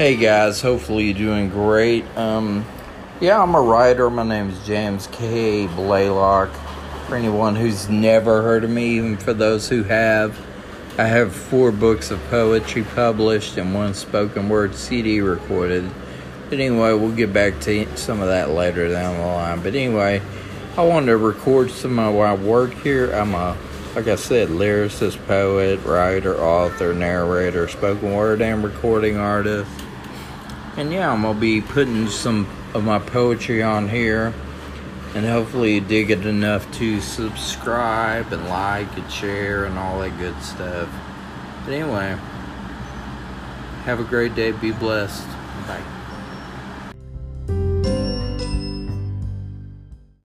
Hey guys, hopefully you're doing great. Um, yeah, I'm a writer. My name is James K. Blaylock. For anyone who's never heard of me, even for those who have, I have four books of poetry published and one spoken word CD recorded. But anyway, we'll get back to some of that later down the line. But anyway, I wanted to record some of my work here. I'm a, like I said, lyricist, poet, writer, author, narrator, spoken word, and recording artist. And yeah, I'm gonna be putting some of my poetry on here, and hopefully you dig it enough to subscribe and like and share and all that good stuff. But anyway, have a great day. Be blessed. Bye.